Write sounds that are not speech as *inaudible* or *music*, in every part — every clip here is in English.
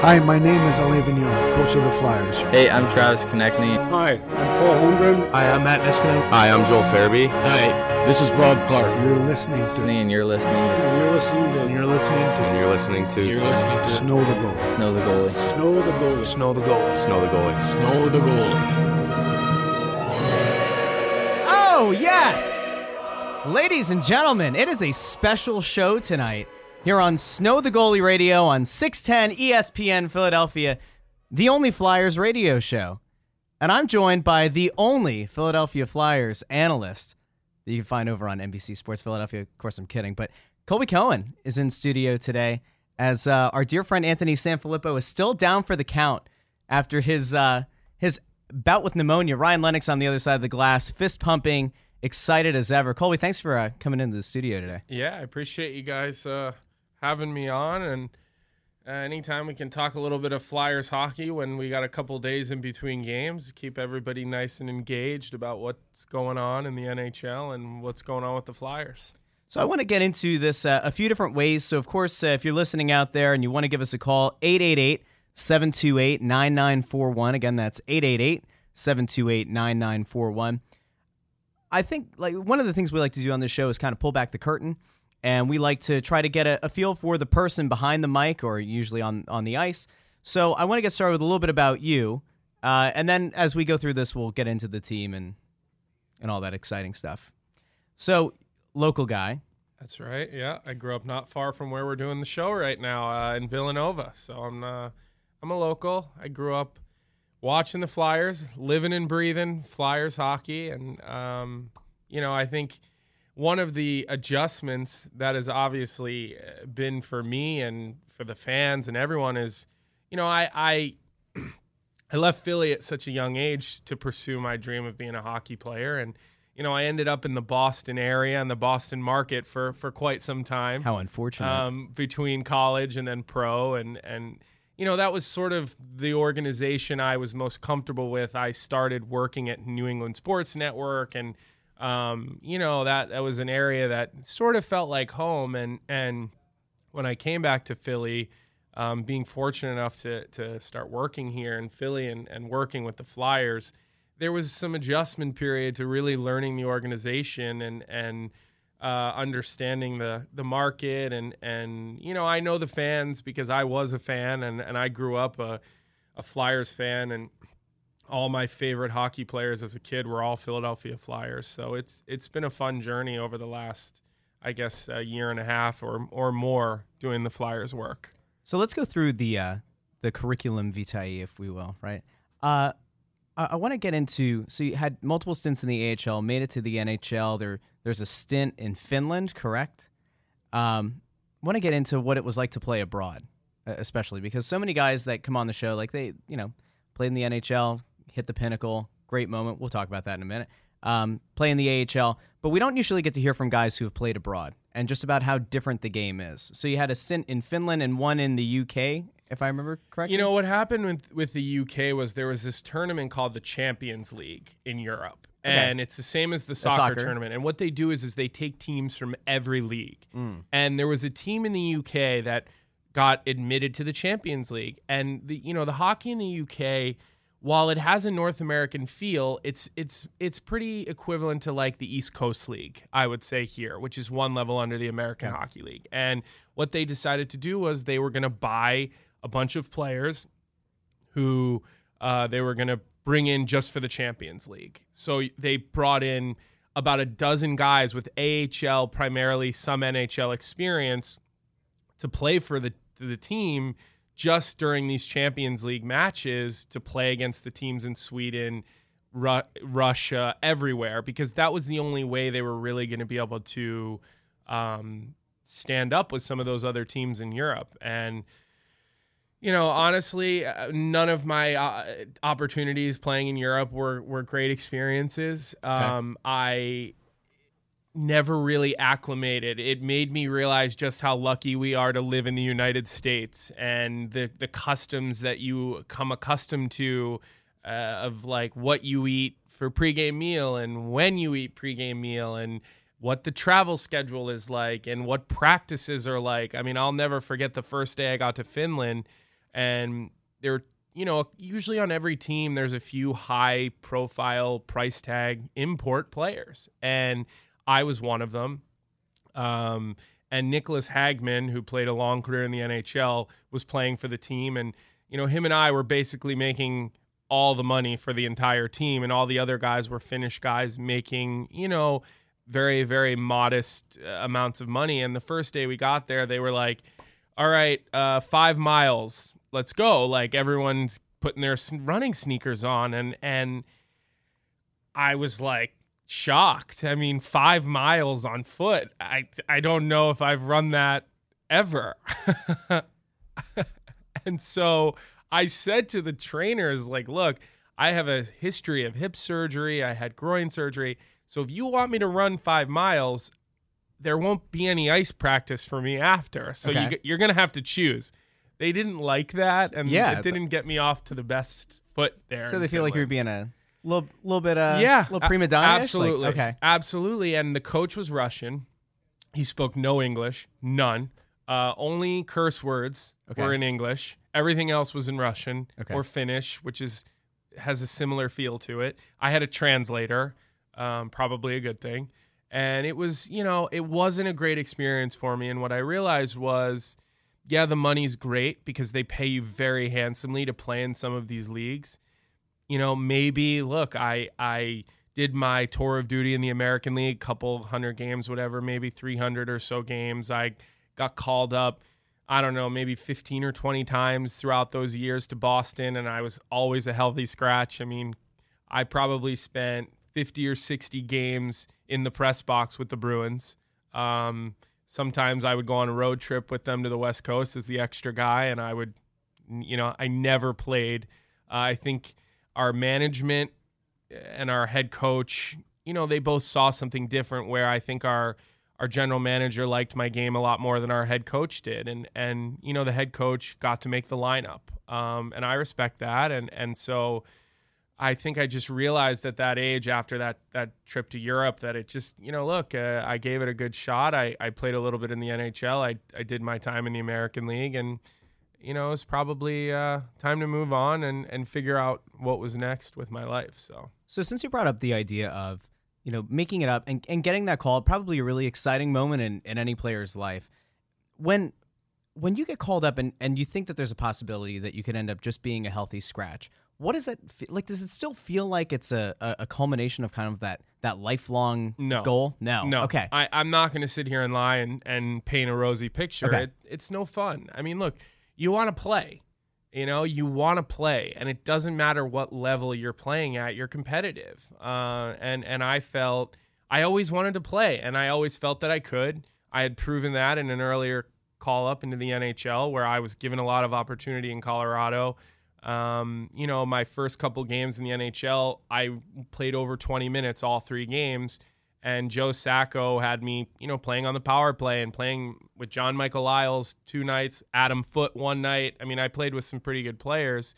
Hi, my name is Alain Vigneault, coach of the Flyers. Hey, I'm Travis Konecny. Hi, I'm Paul Holmgren. Hi, I'm Matt Niskanen. Hi, I'm Joel Farabee. Hi, this is Bob Clarke. You're listening to. And you're listening to. And you're listening to. And you're listening to. And you're listening to. You're listening to. Snow the Goalie. Snow the Goalie. Snow the Goalie. Snow the Goalie. Snow the Goalie. Snow the Goalie. Oh, yes! Ladies and gentlemen, it is a special show tonight here on Snow the Goalie Radio on 610 ESPN Philadelphia, the only Flyers radio show. And I'm joined by the only Philadelphia Flyers analyst that you can find over on NBC Sports Philadelphia. Of course, I'm kidding, but Colby Cohen is in studio today as uh, our dear friend Anthony Sanfilippo is still down for the count after his uh, his bout with pneumonia. Ryan Lennox on the other side of the glass, fist pumping, excited as ever. Colby, thanks for uh, coming into the studio today. Yeah, I appreciate you guys uh, having me on, and uh, anytime we can talk a little bit of Flyers hockey when we got a couple days in between games, keep everybody nice and engaged about what's going on in the NHL and what's going on with the Flyers. So I want to get into this uh, a few different ways. So of course, uh, if you're listening out there and you want to give us a call, 888 728 9941. Again, that's 888 728 9941. I think like one of the things we like to do on this show is kind of pull back the curtain and we like to try to get a, a, feel for the person behind the mic or usually on, on the ice. So I want to get started with a little bit about you. Uh, and then as we go through this, we'll get into the team and, and all that exciting stuff. So, local guy. That's right. Yeah, I grew up not far from where we're doing the show right now uh, in Villanova. So I'm uh, I'm a local. I grew up watching the Flyers, living and breathing Flyers hockey, and um, you know I think one of the adjustments that has obviously uh, been for me and for the fans and everyone is, you know, I I, *clears throat* I left Philly at such a young age to pursue my dream of being a hockey player, and you know I ended up in the Boston area and the Boston market for for quite some time. How unfortunate. Um, between college and then pro, and and you know that was sort of the organization I was most comfortable with. I started working at New England Sports Network and um, you know that that was an area that sort of felt like home. And and when I came back to Philly um, being fortunate enough to to start working here in Philly and, and working with the Flyers there was some adjustment period to really learning the organization and and uh, understanding the the market. And and you know I know the fans because I was a fan and, and I grew up a, a Flyers fan. And all my favorite hockey players as a kid were all Philadelphia Flyers. So it's it's been a fun journey over the last, I guess, a year and a half or or more doing the Flyers work. So let's go through the uh, the curriculum vitae, if we will. Right. Uh, I, want to get into. So you had multiple stints in the AHL, made it to the NHL. There there's a stint in Finland, correct? Um, want to get into what it was like to play abroad, especially because so many guys that come on the show, like they, you know, played in the NHL, hit the pinnacle. Great moment. We'll talk about that in a minute. Um, play in the AHL, but we don't usually get to hear from guys who have played abroad and just about how different the game is. So you had a stint in Finland and one in the UK, if I remember correctly. You know what happened with with the UK was there was this tournament called the Champions League in Europe. Okay. And it's the same as the soccer, soccer, tournament. And what they do is is they take teams from every league. Mm. And there was a team in the UK that got admitted to the Champions League. And the you know, the hockey in the UK while it has a North American feel, it's it's it's pretty equivalent to like the East Coast League, I would say here, which is one level under the American yeah. Hockey League. And what they decided to do was they were going to buy a bunch of players who uh, they were going to bring in just for the Champions League. So they brought in about a dozen guys with AHL, primarily some NHL experience, to play for the the team just during these Champions League matches to play against the teams in Sweden, Ru- Russia, everywhere, because that was the only way they were really going to be able to um, stand up with some of those other teams in Europe. And, you know, honestly, uh, none of my uh, opportunities playing in Europe were, were great experiences. Um, okay. I never really acclimated. It made me realize just how lucky we are to live in the United States and the the customs that you come accustomed to uh, of like what you eat for pregame meal and when you eat pregame meal and what the travel schedule is like and what practices are like. I mean, I'll never forget the first day I got to Finland. and there, you know, usually on every team there's a few high profile price tag import players, and I was one of them. Um, and Niklas Hagman, who played a long career in the NHL, was playing for the team, and you know, him and I were basically making all the money for the entire team, and all the other guys were Finnish guys making, you know, very very modest uh, amounts of money. And the first day we got there, they were like, "All right, uh, five miles, let's go!" Like everyone's putting their running sneakers on, and and I was like shocked. I mean, five miles on foot. I I don't know if I've run that ever. *laughs* and so I said to the trainers, like, look, I have a history of hip surgery. I had groin surgery. So if you want me to run five miles, there won't be any ice practice for me after. So Okay. you, you're going to have to choose. They didn't like that, and Yeah, it didn't get me off to the best foot there. So they feel like you're being a little, little bit, uh, yeah, little prima donna. Absolutely. okay. Absolutely. And the coach was Russian. He spoke no English, none. Uh, only curse words Okay. were in English. Everything else was in Russian Okay. or Finnish, which is has a similar feel to it. I had a translator, um, probably a good thing. And it was, you know, it wasn't a great experience for me. And what I realized was, yeah, the money's great because they pay you very handsomely to play in some of these leagues you know, maybe look, I I did my tour of duty in the American League, a couple hundred games, whatever, maybe 300 or so games. I got called up, I don't know, maybe 15 or 20 times throughout those years to Boston, and I was always a healthy scratch. I mean, I probably spent 50 or 60 games in the press box with the Bruins. Um, sometimes I would go on a road trip with them to the West Coast as the extra guy, and I would, you know, I never played. Uh, I think our management and our head coach, you know, they both saw something different where I think our our general manager liked my game a lot more than our head coach did. And and you know the head coach got to make the lineup. Um, and I respect that. And and so I think I just realized at that age after that that trip to Europe that it just you know look uh, I gave it a good shot. I, I played a little bit in the NHL I, I did my time in the American League and you know it's probably uh, time to move on and and figure out what was next with my life so So since you brought up the idea of, you know, making it up and, and getting that call, probably a really exciting moment in, in any player's life. When when you get called up and, and you think that there's a possibility that you could end up just being a healthy scratch, what does that feel like? Does it still feel like it's a, a, a culmination of kind of that that lifelong No. goal? No. No. Okay. I, I'm not going to sit here and lie and, and paint a rosy picture. Okay. It, it's no fun. I mean, look, you want to play. You know, you want to play, and it doesn't matter what level you're playing at. You're competitive, uh, and and I felt I always wanted to play, and I always felt that I could. I had proven that in an earlier call up into the NHL, where I was given a lot of opportunity in Colorado. Um, you know, my first couple games in the NHL, I played over 20 minutes all three games. And Joe Sacco had me, you know, playing on the power play and playing with John-Michael Liles two nights, Adam Foote one night. I mean, I played with some pretty good players.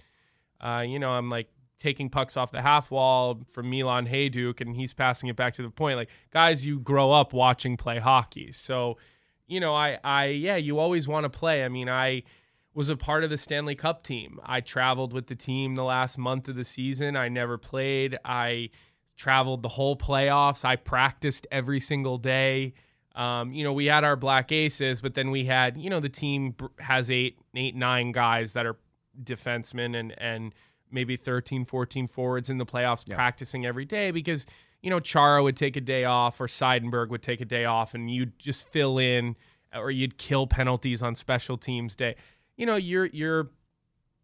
Uh, you know, I'm like taking pucks off the half wall from Milan Hejduk, and he's passing it back to the point. Like guys, you grow up watching play hockey, so you know, I, I, yeah, you always want to play. I mean, I was a part of the Stanley Cup team. I traveled with the team the last month of the season. I never played. I traveled the whole playoffs. I practiced every single day. Um, you know, we had our black aces, but then we had, you know, the team has eight, eight, nine guys that are defensemen and, and maybe 13, 14 forwards in the playoffs practicing every day because, you know, Chara would take a day off or Seidenberg would take a day off and you'd just fill in or you'd kill penalties on special teams day. You know, you're, you're,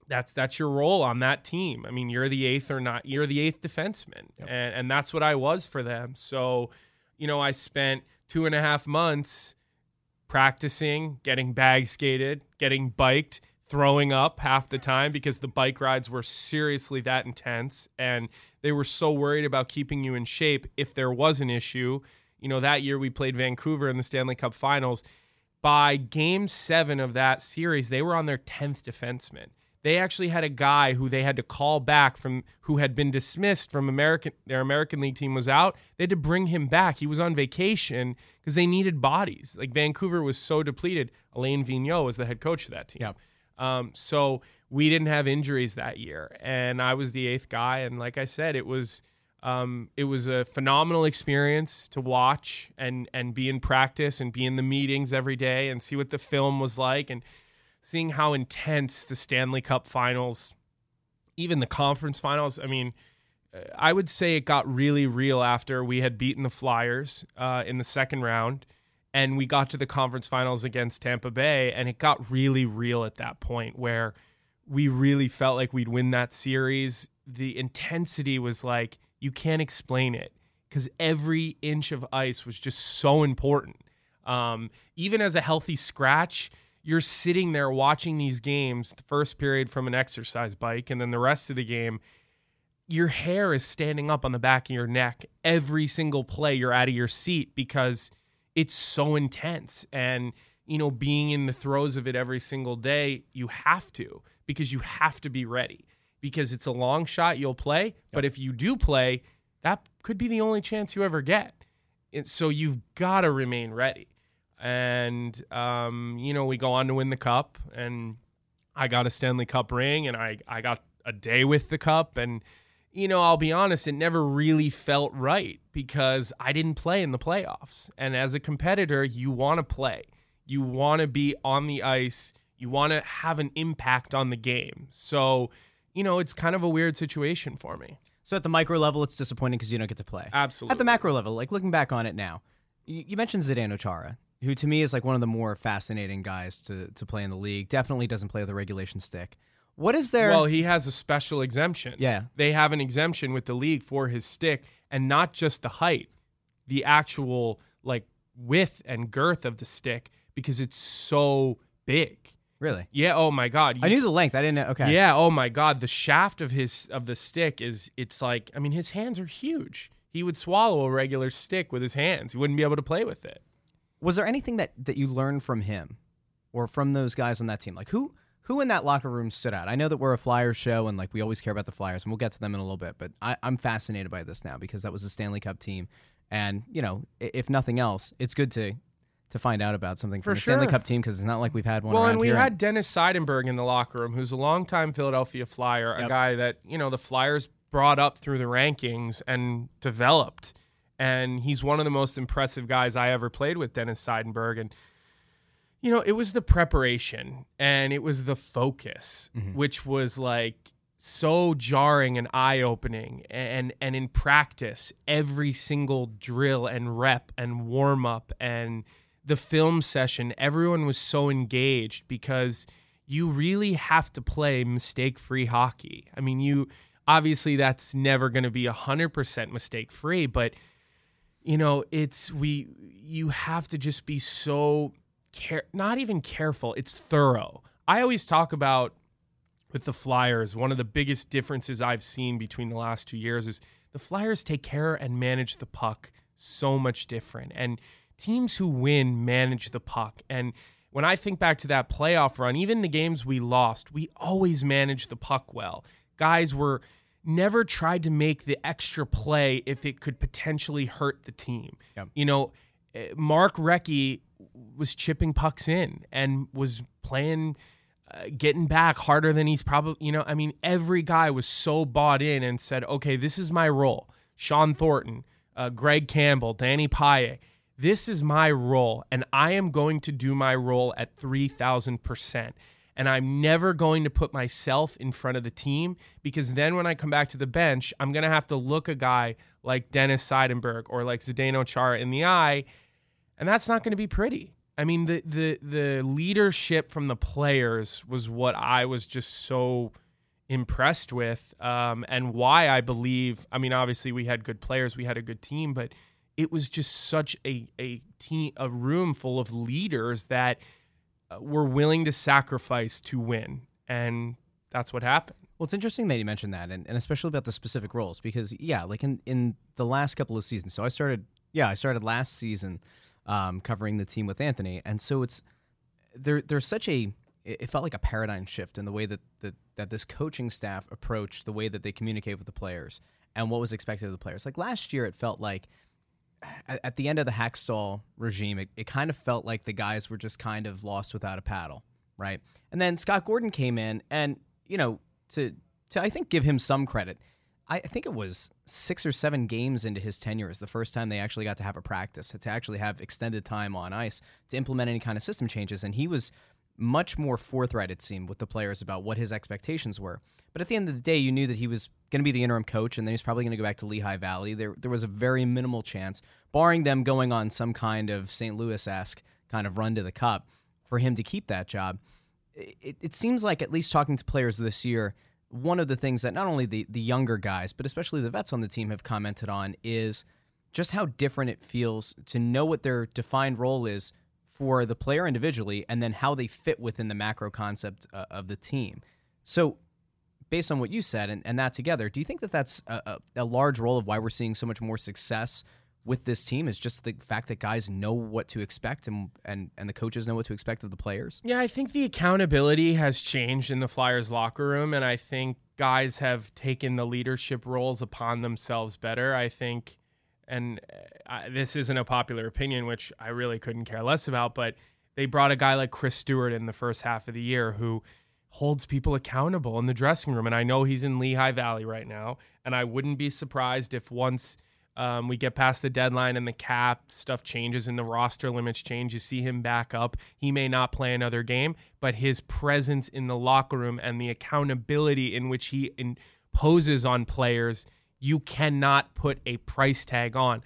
that's that's your role on that team. I mean, you're the eighth or not. You're the eighth defenseman, and and that's what I was for them. So, you know, I spent two and a half months practicing, getting bag skated, getting biked, throwing up half the time because the bike rides were seriously that intense, and they were so worried about keeping you in shape if there was an issue. You know, that year we played Vancouver in the Stanley Cup Finals. By game seven of that series, they were on their 10th defenseman they actually had a guy who they had to call back from who had been dismissed from American their American League team was out. They had to bring him back. He was on vacation because they needed bodies. Like Vancouver was so depleted. Alain Vigneault was the head coach of that team. Yep. Um, so we didn't have injuries that year, and I was the eighth guy. And like I said, it was um, it was a phenomenal experience to watch and and be in practice and be in the meetings every day and see what the film was like and seeing how intense the Stanley Cup Finals, even the conference finals. I mean. I would say it got really real after we had beaten the Flyers uh, in the second round, and we got to the conference finals against Tampa Bay, and it got really real at that point where we really felt like we'd win that series. The intensity was like you can't explain it because every inch of ice was just so important. Um, even as a healthy scratch, you're sitting there watching these games, the first period from an exercise bike, and then the rest of the game. Your hair is standing up on the back of your neck every single play. You're out of your seat because it's so intense. And, you know, being in the throes of it every single day, you have to because you have to be ready because it's a long shot you'll play. But if you do play, that could be the only chance you ever get. And so you've got to remain ready. And, um, you know, we go on to win the cup, and I got a Stanley Cup ring, and I, I got a day with the cup. And, you know, I'll be honest, it never really felt right because I didn't play in the playoffs. And as a competitor, you want to play, you want to be on the ice, you want to have an impact on the game. So, you know, it's kind of a weird situation for me. So at the micro level, it's disappointing because you don't get to play. Absolutely. At the macro level, like looking back on it now, you, mentioned Zdeno Chara, who to me is like one of the more fascinating guys to to play in the league. Definitely doesn't play with a regulation stick. What is there? Well, he has a special exemption. Yeah. They have an exemption with the league for his stick and not just the height, the actual like width and girth of the stick because it's so big. really? Yeah, oh my god. I knew the length. I didn't know. Okay. Yeah, oh my god, the shaft of his of the stick is it's like I mean his hands are huge. He would swallow a regular stick with his hands. He wouldn't be able to play with it. Was there anything that that you learned from him, or from those guys on that team? Like who who in that locker room stood out? I know that we're a Flyers show and like we always care about the Flyers, and we'll get to them in a little bit. But I, I'm fascinated by this now because that was a Stanley Cup team, and you know, if nothing else, it's good to to find out about something from For the Stanley. Cup team because it's not like we've had one. Well, and we had Dennis Seidenberg in the locker room, who's a longtime Philadelphia Flyer, a guy that you know the Flyers brought up through the rankings and developed, and he's one of the most impressive guys I ever played with, Dennis Seidenberg, and you know it was the preparation and it was the focus, mm-hmm. which was like so jarring and eye opening and and in practice every single drill and rep and warm up and the film session everyone was so engaged because you really have to play mistake free hockey. I mean you obviously that's never going to be 100% mistake free but you know it's we you have to just be so care not even careful it's thorough i always talk about with the Flyers, one of the biggest differences I've seen between the last two years is the Flyers take care and manage the puck so much different. And teams who win manage the puck. And when I think back to that playoff run, even the games we lost, we always managed the puck well. Guys were never tried to make the extra play if it could potentially hurt the team. Yep. You know, eh, Mark Recchi was chipping pucks in and was playing uh, getting back harder than he's probably, you know, I mean, every guy was so bought in and said, okay, this is my role. Shawn Thornton, uh, Greg Campbell, Danny Paille, this is my role, and I am going to do my role at 3,000%. And I'm never going to put myself in front of the team because then when I come back to the bench, I'm going to have to look a guy like Dennis Seidenberg or like Zdeno Chara in the eye, and that's not going to be pretty. I mean, the the the leadership from the players was what I was just so impressed with, um, and why I believe. I mean, obviously we had good players, we had a good team, but it was just such a a team, a room full of leaders that were willing to sacrifice to win, and that's what happened. Well, it's interesting that you mentioned that, and, and especially about the specific roles, because yeah, like in in the last couple of seasons. So I started, yeah, I started last season um, covering the team with Anthony, and so it's there. There's such a it it felt like a paradigm shift in the way that that that this coaching staff approached the way that they communicate with the players and what was expected of the players. Like last year, it felt like at, the end of the Hakstol regime, it, it kind of felt like the guys were just kind of lost without a paddle. right? And then Scott Gordon came in, and you know, to to I think give him some credit. I think it was six or seven games into his tenure is the first time they actually got to have a practice, to actually have extended time on ice to implement any kind of system changes, and he was much more forthright, it seemed, with the players about what his expectations were. But at the end of the day, you knew that he was going to be the interim coach, and then he's probably going to go back to Lehigh Valley. There, there was a very minimal chance, barring them going on some kind of St. Louis esque kind of run to the cup, for him to keep that job. It, it seems like, at least talking to players this year, one of the things that not only the, the younger guys, but especially the vets on the team have commented on is just how different it feels to know what their defined role is for the player individually and then how they fit within the macro concept uh, of the team. So, based on what you said and, and that together, do you think that that's a, a, a large role of why we're seeing so much more success with this team is just the fact that guys know what to expect and, and, and the coaches know what to expect of the players? Yeah, I think the accountability has changed in the Flyers locker room, and I think guys have taken the leadership roles upon themselves better. I think and uh, I, this isn't a popular opinion, which I really couldn't care less about, but they brought a guy like Chris Stewart in the first half of the year who holds people accountable in the dressing room. And I know he's in Lehigh Valley right now, and I wouldn't be surprised if once um, we get past the deadline and the cap stuff changes and the roster limits change, you see him back up. He may not play another game, but his presence in the locker room and the accountability in which he imposes on players you cannot put a price tag on.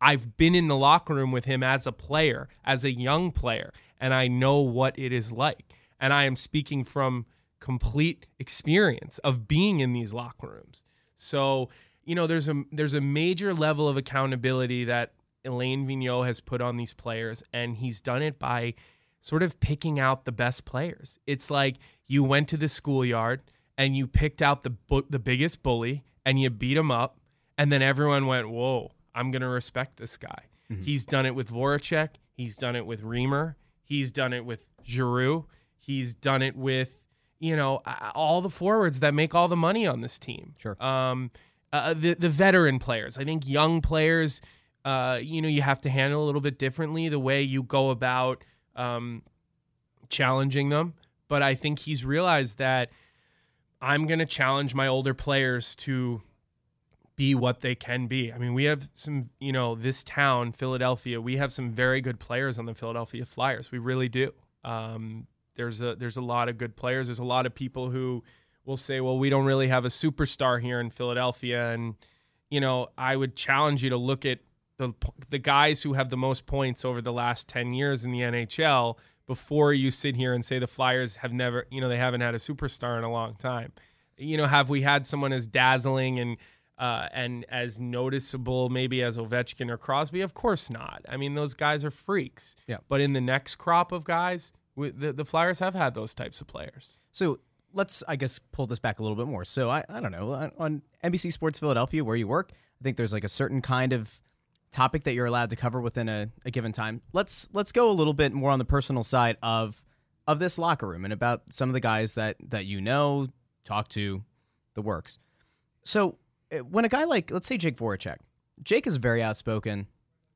I've been in the locker room with him as a player, as a young player, and I know what it is like. And I am speaking from complete experience of being in these locker rooms. So, you know, there's a there's a major level of accountability that Alain Vigneault has put on these players, and he's done it by sort of picking out the best players. It's like you went to the schoolyard and you picked out the bu- the biggest bully and you beat him up, and then everyone went, "Whoa, I'm gonna respect this guy." Mm-hmm. He's done it with Voracek. He's done it with Reimer. He's done it with Giroux. He's done it with you know all the forwards that make all the money on this team. Sure. Um, uh, the the veteran players. I think young players. Uh, you know, you have to handle a little bit differently the way you go about um, challenging them. But I think he's realized that I'm going to challenge my older players to be what they can be. I mean, we have some, you know, this town, Philadelphia, we have some very good players on the Philadelphia Flyers. We really do. Um, there's a there's a lot of good players. There's a lot of people who will say, "Well, we don't really have a superstar here in Philadelphia." And you know, I would challenge you to look at the the guys who have the most points over the last 10 years in the NHL before you sit here and say the Flyers have never, you know, they haven't had a superstar in a long time. You know, have we had someone as dazzling and uh, and as noticeable maybe as Ovechkin or Crosby? Of course not. I mean, those guys are freaks. Yeah. But in the next crop of guys, the, the Flyers have had those types of players. So let's, I guess, pull this back a little bit more. So I, I don't know on NBC Sports Philadelphia, where you work, I think there's like a certain kind of topic that you're allowed to cover within a, a given time. Let's let's go a little bit more on the personal side of of this locker room and about some of the guys that that you know, talk to, the works. So eh, when a guy like let's say Jake Voracek, Jake is very outspoken,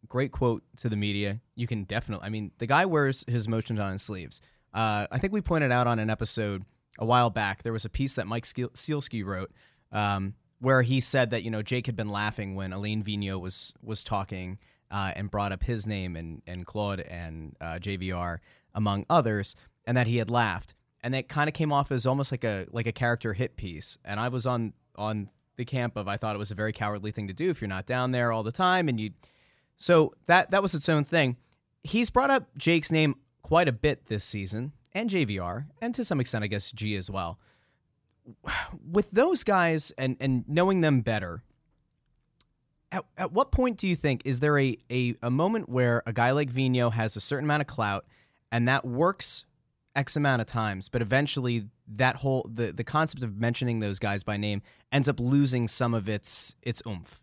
great quote to the media. You can definitely, I mean, the guy wears his emotions on his sleeves. Uh, I think we pointed out on an episode a while back there was a piece that Mike Sielski wrote um, where he said that you know Jake had been laughing when Alain Vigneault was was talking uh, and brought up his name and and Claude and uh, JVR among others, and that he had laughed, and that kind of came off as almost like a like a character hit piece. And I was on on the camp of I thought it was a very cowardly thing to do if you're not down there all the time, and you. So that that was its own thing. He's brought up Jake's name quite a bit this season, and JVR, and to some extent, I guess G as well with those guys and and knowing them better at, at what point do you think is there a, a, a moment where a guy like Vino has a certain amount of clout and that works X amount of times, but eventually that whole the, the concept of mentioning those guys by name ends up losing some of its its oomph.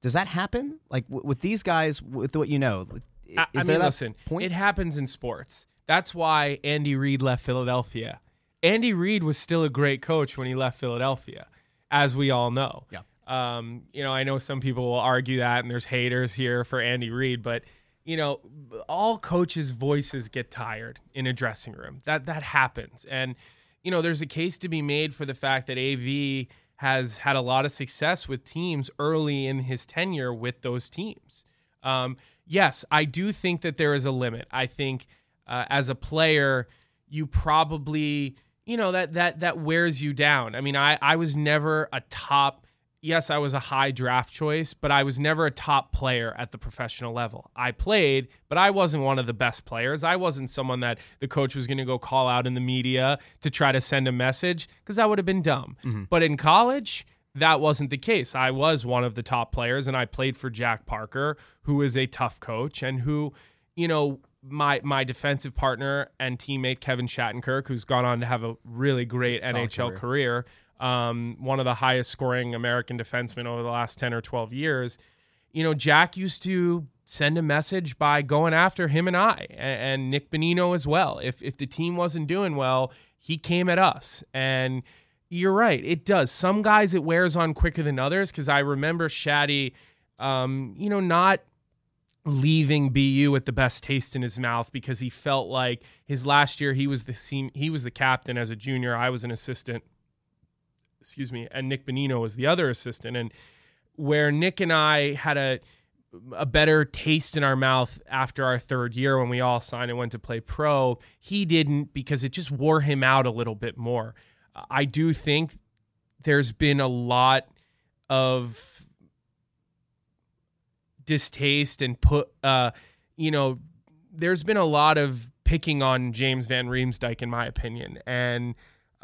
Does that happen? Like w- with these guys, with what you know, is I, I there mean, that listen, point? it happens in sports. That's why Andy Reid left Philadelphia. Andy Reid was still a great coach when he left Philadelphia, as we all know. Yeah. Um, you know, I know some people will argue that, and there's haters here for Andy Reid, but you know, all coaches' voices get tired in a dressing room. That that happens, and you know, there's a case to be made for the fact that AV has had a lot of success with teams early in his tenure with those teams. Um, yes, I do think that there is a limit. I think uh, as a player, you probably, you know, that that that wears you down. I mean, I I was never a top yes, I was a high draft choice, but I was never a top player at the professional level. I played, but I wasn't one of the best players. I wasn't someone that the coach was going to go call out in the media to try to send a message because that would have been dumb. Mm-hmm. But in college, that wasn't the case. I was one of the top players and I played for Jack Parker, who is a tough coach and who, you know, my my defensive partner and teammate Kevin Shattenkirk, who's gone on to have a really great Solid NHL career, career um, one of the highest scoring American defensemen over the last 10 or 12 years. You know, Jack used to send a message by going after him and I and, and Nick Bonino as well. If, if the team wasn't doing well, he came at us. And you're right, it does. Some guys it wears on quicker than others because I remember Shaddy, um, you know, not leaving BU with the best taste in his mouth because he felt like his last year he was the he was the captain as a junior. I was an assistant excuse me, and Nick Bonino was the other assistant. And where Nick and I had a a better taste in our mouth after our third year when we all signed and went to play pro, he didn't because it just wore him out a little bit more. I do think there's been a lot of distaste and put uh you know there's been a lot of picking on James Van Riemsdyk in my opinion and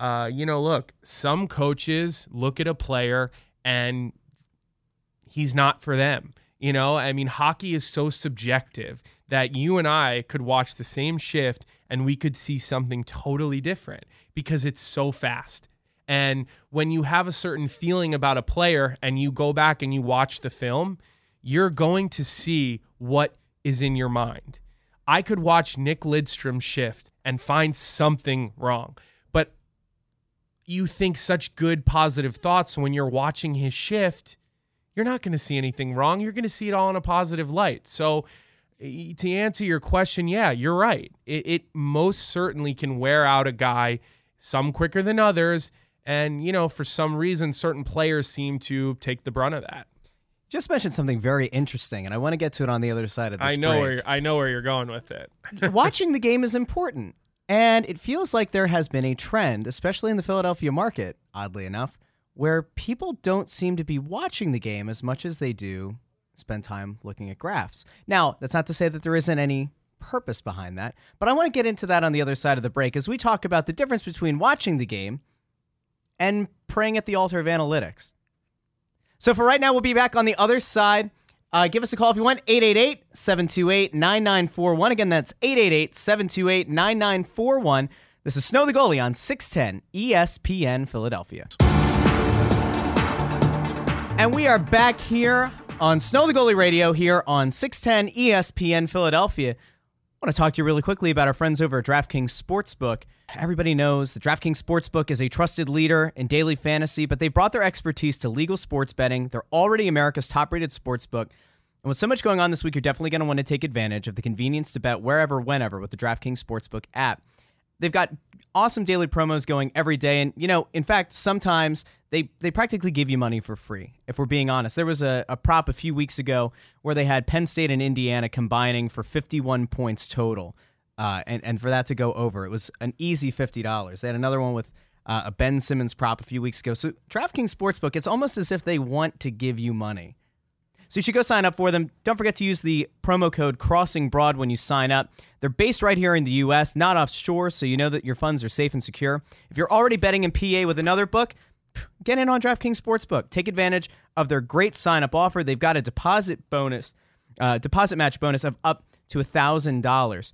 uh, you know, look, some coaches look at a player and he's not for them. You know, I mean, hockey is so subjective that you and I could watch the same shift and we could see something totally different because it's so fast. And when you have a certain feeling about a player and you go back and you watch the film, you're going to see what is in your mind. I could watch Nick Lidstrom shift and find something wrong but you think such good positive thoughts when you're watching his shift you're not going to see anything wrong. You're going to see it all in a positive light. So eh, to answer your question yeah you're right. It, it, most certainly can wear out a guy some quicker than others and you know for some reason certain players seem to take the brunt of that just mentioned something very interesting, and I want to get to it on the other side of this. I know break. where I know where you're going with it. *laughs* Watching the game is important. And it feels like there has been a trend, especially in the Philadelphia market, oddly enough, where people don't seem to be watching the game as much as they do spend time looking at graphs. Now, that's not to say that there isn't any purpose behind that, but I want to get into that on the other side of the break as we talk about the difference between watching the game and praying at the altar of analytics. So for right now, we'll be back on the other side. Uh, give us a call if you want, 888 728 9941. Again, that's 888 728 9941. This is Snow the Goalie on 610 ESPN Philadelphia. And we are back here on Snow the Goalie Radio here on 610 ESPN Philadelphia. I want to talk to you really quickly about our friends over at DraftKings Sportsbook. Everybody knows the DraftKings Sportsbook is a trusted leader in daily fantasy, but they've brought their expertise to legal sports betting. They're already America's top rated sportsbook. And with so much going on this week, you're definitely going to want to take advantage of the convenience to bet wherever, whenever with the DraftKings Sportsbook app. They've got awesome daily promos going every day. And, you know, in fact, sometimes they, they practically give you money for free, if we're being honest. There was a, a prop a few weeks ago where they had Penn State and Indiana combining for 51 points total uh, and, and for that to go over. It was an easy $50. They had another one with uh, a Ben Simmons prop a few weeks ago. So DraftKings Sportsbook, it's almost as if they want to give you money. So you should go sign up for them. Don't forget to use the promo code Crossing Broad when you sign up. They're based right here in the U.S., not offshore, so you know that your funds are safe and secure. If you're already betting in PA with another book, get in on DraftKings Sportsbook. Take advantage of their great sign up offer. They've got a deposit bonus, uh, deposit match bonus of up to $1,000.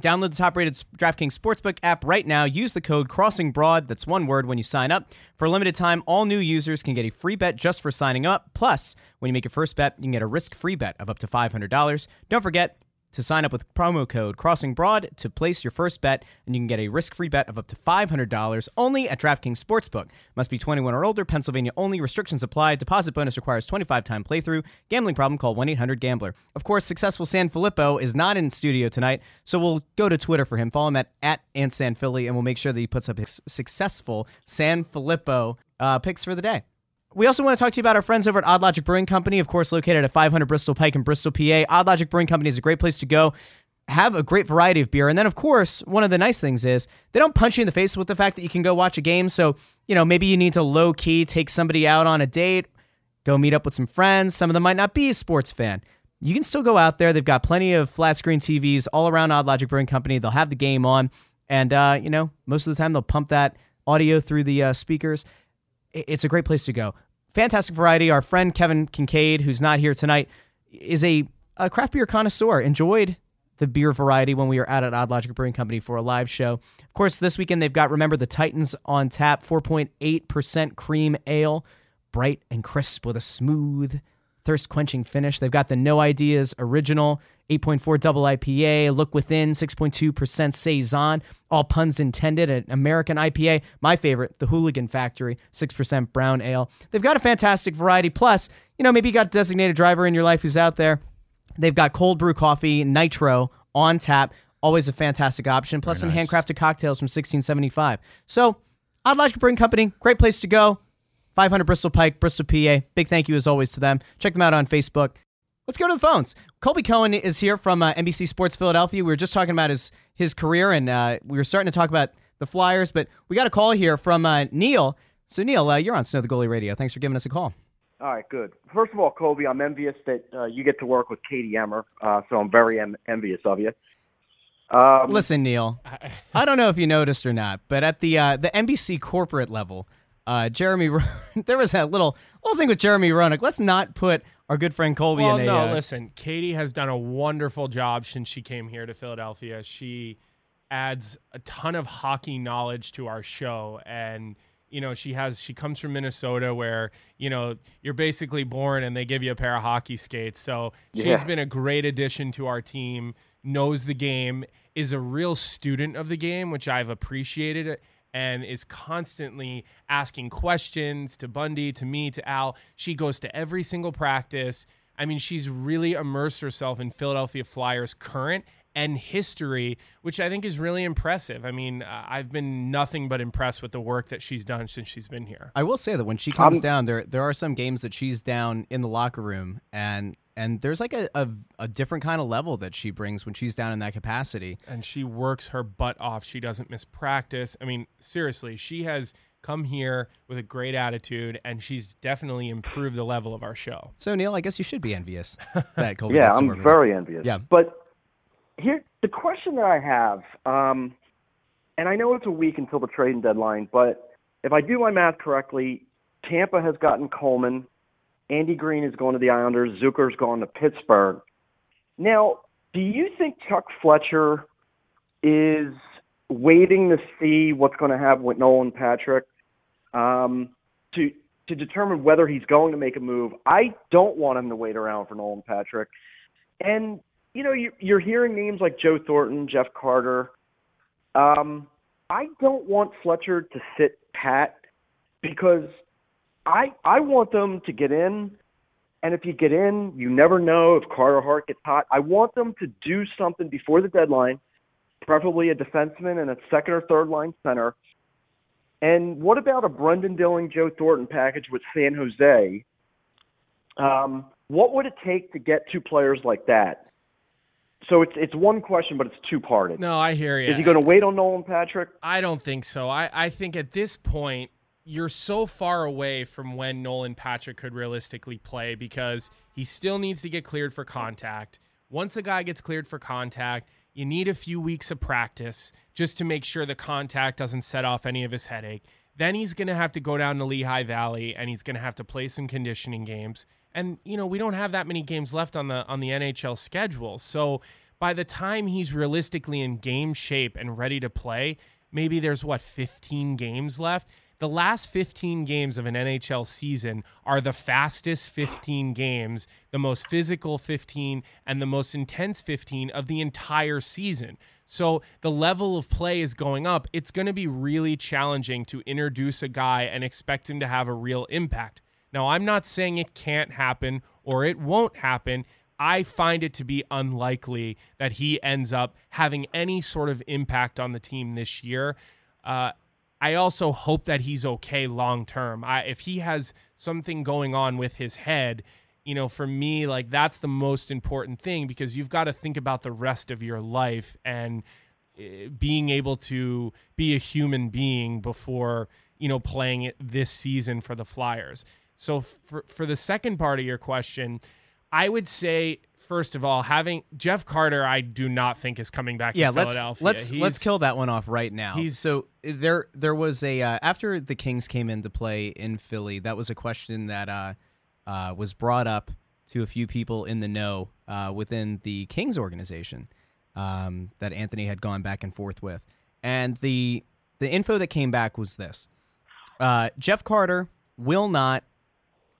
Download the top rated DraftKings Sportsbook app right now. Use the code Crossing Broad, that's one word, when you sign up. For a limited time, all new users can get a free bet just for signing up. Plus, when you make your first bet, you can get a risk free bet of up to $500. Don't forget, to sign up with promo code Crossing Broad to place your first bet, and you can get a risk-free bet of up to $500 only at DraftKings Sportsbook. Must be 21 or older. Pennsylvania only. Restrictions apply. Deposit bonus requires 25-time playthrough. Gambling problem? Call 1-800-GAMBLER. Of course, successful San Filippo is not in studio tonight, so we'll go to Twitter for him. Follow him at at and San Philly, and we'll make sure that he puts up his successful San Filippo uh, picks for the day. We also want to talk to you about our friends over at Odd Logic Brewing Company, of course, located at 500 Bristol Pike in Bristol, PA. Odd Logic Brewing Company is a great place to go. Have a great variety of beer. And then, of course, one of the nice things is they don't punch you in the face with the fact that you can go watch a game. So, you know, maybe you need to low key take somebody out on a date, go meet up with some friends. Some of them might not be a sports fan. You can still go out there. They've got plenty of flat screen TVs all around Odd Logic Brewing Company. They'll have the game on. And, uh, you know, most of the time they'll pump that audio through the uh, speakers. It's a great place to go fantastic variety. Our friend Kevin Kinkead, who's not here tonight, is a, a craft beer connoisseur. Enjoyed the beer variety when we were out at Odd Logic Brewing Company for a live show. Of course, this weekend they've got Remember the Titans on tap, 4.8% cream ale, bright and crisp with a smooth, thirst quenching finish. They've got the No Ideas original, 8.4 double IPA, Look Within, 6.2% Saison, all puns intended, an American IPA. My favorite, the Hooligan Factory, 6% brown ale. They've got a fantastic variety. Plus, you know, maybe you got a designated driver in your life who's out there. They've got cold brew coffee, nitro on tap, always a fantastic option. Plus, some handcrafted cocktails from 1675. So, Odd Logic Brewing Company, great place to go. 500 Bristol Pike, Bristol, PA. Big thank you as always to them. Check them out on Facebook. Let's go to the phones. Colby Cohen is here from uh, NBC Sports Philadelphia. We were just talking about his his career, and uh, we were starting to talk about the Flyers, but we got a call here from uh, Neil. So Neil, uh, you're on Snow the Goalie Radio. Thanks for giving us a call. All right, good. First of all, Kobe, I'm envious that uh, you get to work with Katie Emmer, uh, so I'm very em- envious of you. Um, Listen, Neil, *laughs* I don't know if you noticed or not, but at the uh, the NBC corporate level, uh, Jeremy, *laughs* there was a little little thing with Jeremy Roenick. Let's not put our good friend Colby Well, in a. no, uh, listen. Katie has done a wonderful job since she came here to Philadelphia. She adds a ton of hockey knowledge to our show, and you know she has she comes from Minnesota, where you know you're basically born and they give you a pair of hockey skates. So she's Yeah. been a great addition to our team. Knows the game, is a real student of the game, which I've appreciated and is constantly asking questions to Bundy, to me, to Al. She goes to every single practice. I mean, she's really immersed herself in Philadelphia Flyers current and history, which I think is really impressive. I mean, uh, I've been nothing but impressed with the work that she's done since she's been here. I will say that when she comes I'm- down, there there are some games that she's down in the locker room, and and there's like a, a, a different kind of level that she brings when she's down in that capacity. and she works her butt off. She doesn't miss practice. I mean, seriously, she has come here with a great attitude, and she's definitely improved the level of our show. So Neil, I guess you should be envious *laughs* that Colby. yeah, I'm work with very envious. Yeah. But here, the question that I have, um, and I know it's a week until the trading deadline, but if I do my math correctly, Tampa has gotten Coleman, Andy Greene is going to the Islanders, Zucker's going to Pittsburgh. Now, do you think Chuck Fletcher is waiting to see what's going to happen with Nolan Patrick um, to to determine whether he's going to make a move? I don't want him to wait around for Nolan Patrick. And you know, you, you're hearing names like Joe Thornton, Jeff Carter. Um, I don't want Fletcher to sit pat because I I want them to get in. And if you get in, you never know if Carter Hart gets hot. I want them to do something before the deadline, preferably a defenseman and a second or third line center. And what about a Brenden Dillon, Joe Thornton package with San Jose? Um, what would it take to get two players like that? So it's it's one question, but it's two parted. No, I hear you. Is he going to wait on Nolan Patrick? I don't think so. I, I think at this point, you're so far away from when Nolan Patrick could realistically play because he still needs to get cleared for contact. Once a guy gets cleared for contact, you need a few weeks of practice just to make sure the contact doesn't set off any of his headache. Then he's going to have to go down to Lehigh Valley and he's going to have to play some conditioning games. And you know, we don't have that many games left on the on the NHL schedule. So by the time he's realistically in game shape and ready to play, maybe there's what 15 games left the last 15 games of an NHL season are the fastest 15 games, the most physical 15, and the most intense 15 of the entire season. So the level of play is going up. It's going to be really challenging to introduce a guy and expect him to have a real impact. Now, I'm not saying it can't happen or it won't happen. I find it to be unlikely that he ends up having any sort of impact on the team this year. Uh, I also hope that he's okay long term. If he has something going on with his head, you know, for me, like that's the most important thing because you've got to think about the rest of your life and eh, being able to be a human being before, you know, playing it this season for the Flyers. So for for the second part of your question, I would say first of all, having Jeff Carter, I do not think is coming back yeah, to let's Philadelphia. let's He's- let's kill that one off right now. he's- so there there was a uh, after the Kings came into play in Philly, that was a question that uh, uh, was brought up to a few people in the know uh, within the Kings organization um, that Anthony had gone back and forth with, and the the info that came back was this: uh, Jeff Carter will not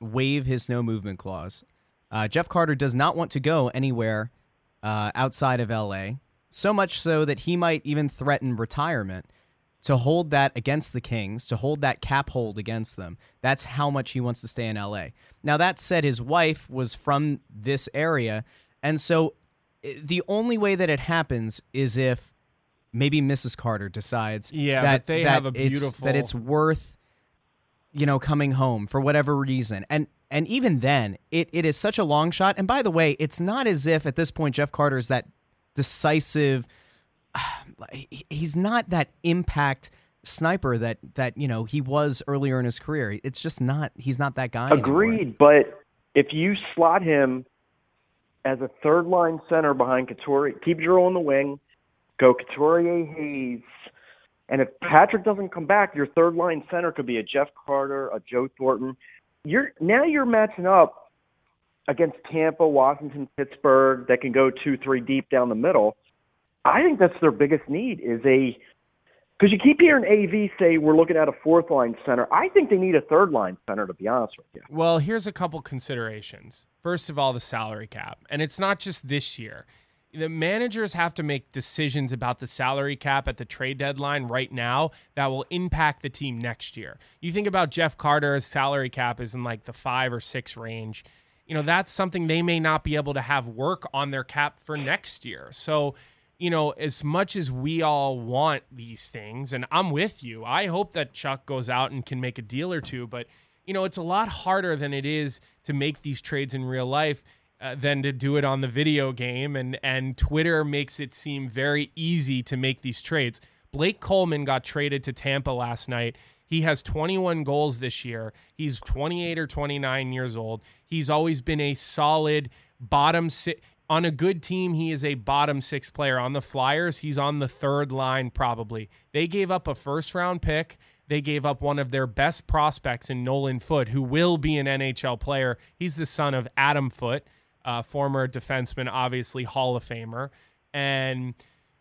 waive his no movement clause. Uh, Jeff Carter does not want to go anywhere uh, outside of LA, so much so that he might even threaten retirement to hold that against the Kings, to hold that cap hold against them. That's how much he wants to stay in LA. Now, that said, his wife was from this area, and so the only way that it happens is if maybe Mrs. Carter decides Yeah, that, they that have a it's- that it's worth you know coming home for whatever reason. And and even then it, it is such a long shot. And by the way it's not as if at this point jeff carter is that decisive *sighs* he- he's not that impact sniper that that you know he was earlier in his career. It's just not he's not that guy anymore. Agreed, but if you slot him as a third line center behind Couturier, keep Giroux on the wing, go Couturier, Hayes, and if Patrick doesn't come back, your third line center could be a Jeff Carter, a Joe Thornton. You're now you're matching up against Tampa, Washington, Pittsburgh that can go two, three deep down the middle. I think that's their biggest need is a because you keep hearing AV say we're looking at a fourth line center. I think they need a third line center to be honest with you. Well, here's a couple considerations. First of all, the salary cap. And it's not just this year. The managers have to make decisions about the salary cap at the trade deadline right now that will impact the team next year. You think about Jeff Carter's salary cap is in like the five or six range. You know, that's something they may not be able to have work on their cap for next year. So, you know, as much as we all want these things, and I'm with you, I hope that Chuck goes out and can make a deal or two, but you know, it's a lot harder than it is to make these trades in real life uh, than to do it on the video game. And and Twitter makes it seem very easy to make these trades. Blake Coleman got traded to Tampa last night. He has 21 goals this year. He's 28 or 29 years old. He's always been a solid bottom six. On a good team, he is a bottom six player. On the Flyers, he's on the third line probably. They gave up a first round pick. They gave up one of their best prospects in Nolan Foote, who will be an NHL player. He's the son of Adam Foote, uh, former defenseman, obviously Hall of Famer. And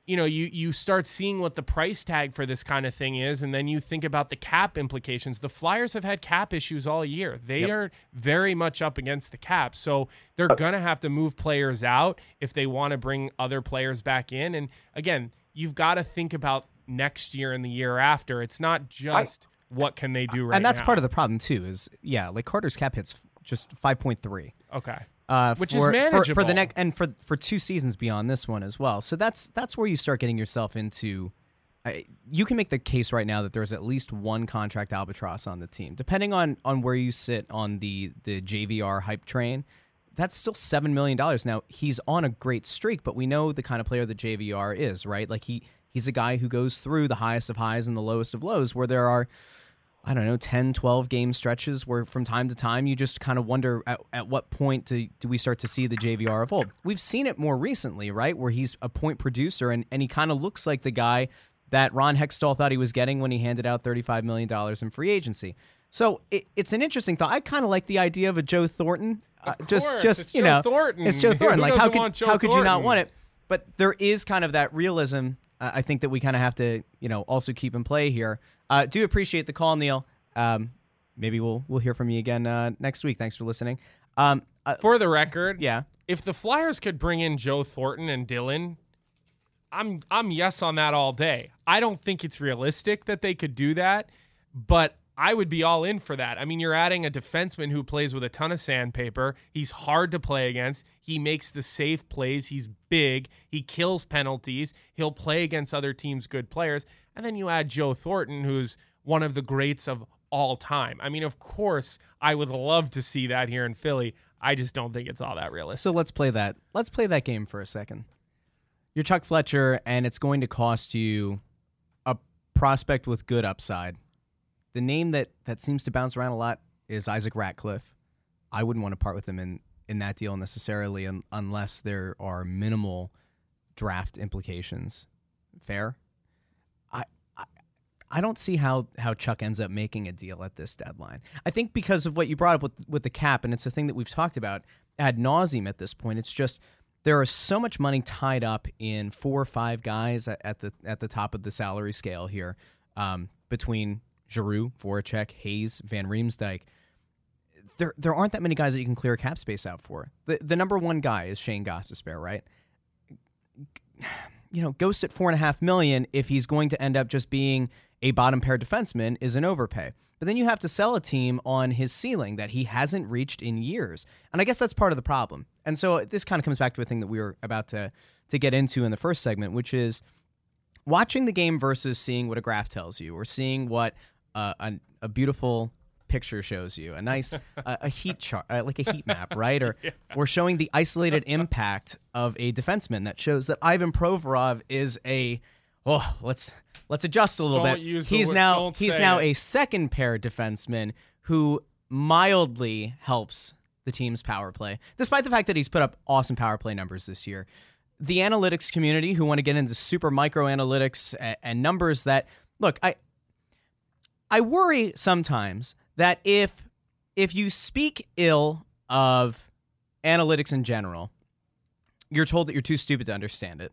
you know, you you start seeing what the price tag for this kind of thing is, and then you think about the cap implications. The Flyers have had cap issues all year. They are very much up against the cap, so they're gonna have to move players out if they want to bring other players back in. And again, you've got to think about next year and the year after. It's not just what can they do right now? and that's now. part of the problem too is yeah like carter's cap hits just 5.3 okay. Uh, Which for, is for- for, the next and for for two seasons beyond this one as well. So that's that's where you start getting yourself into. Uh, you can make the case right now that there's at least one contract albatross on the team, depending on on where you sit on the the JVR hype train. That's still seven million dollars. Now he's on a great streak, but we know the kind of player that JVR is, right? Like he he's a guy who goes through the highest of highs and the lowest of lows, where there are I don't know, 10, 12 game stretches where from time to time you just kind of wonder at, at what point do, do we start to see the JVR of old. We've seen it more recently, right? Where he's a point producer and, and he kind of looks like the guy that Ron Hextall thought he was getting when he handed out $35 million in free agency. So it, it's an interesting thought. I kind of like the idea of a Joe Thornton. uh, just, course, just it's you Joe know, Thornton. it's Joe *laughs* Who Thornton. Like how could how could you not want it? But there is kind of that realism. Uh, I think that we kind of have to, you know, also keep in play here. Uh, do appreciate the call, Neil. Um, maybe we'll we'll hear from you again uh, next week. Thanks for listening. Um, uh, For the record, yeah, if the Flyers could bring in Joe Thornton and Dylan, I'm I'm yes on that all day. I don't think it's realistic that they could do that, but I would be all in for that. I mean, you're adding a defenseman who plays with a ton of sandpaper. He's hard to play against. He makes the safe plays. He's big. He kills penalties. He'll play against other teams' good players. And then you add Joe Thornton, who's one of the greats of all time. I mean, of course, I would love to see that here in Philly. I just don't think it's all that realistic. So let's play that. Let's play that game for a second. You're Chuck Fletcher, and it's going to cost you a prospect with good upside. The name that that seems to bounce around a lot is Isaac Ratcliffe. I wouldn't want to part with him in in that deal necessarily, un, unless there are minimal draft implications. Fair. I, don't see how how Chuck ends up making a deal at this deadline. I think because of what you brought up with with the cap, and it's a thing that we've talked about ad nauseum at this point. It's just there is so much money tied up in four or five guys at, the at the top of the salary scale here, um, between Giroux, Voracek, Hayes, Van Riemsdyk. There, there aren't that many guys that you can clear cap space out for. The the number one guy is Shane Gostisbehere, right? You know, Ghost at four and a half million if he's going to end up just being a bottom pair defenseman is an overpay. But then you have to sell a team on his ceiling that he hasn't reached in years. And I guess that's part of the problem. And so this kind of comes back to a thing that we were about to to get into in the first segment, which is watching the game versus seeing what a graph tells you or seeing what uh, a, a beautiful picture shows you a nice *laughs* a, a heat chart uh, like a heat map right? Or *laughs* or showing the isolated impact of a defenseman that shows that Ivan Provorov is a oh let's let's adjust a little Don't bit. he's word- now he's now it. a second pair defenseman who mildly helps the team's power play despite the fact that he's put up awesome power play numbers this year. The analytics community who want to get into super micro analytics and, and numbers that look i i worry sometimes that if if you speak ill of analytics in general you're told that you're too stupid to understand it.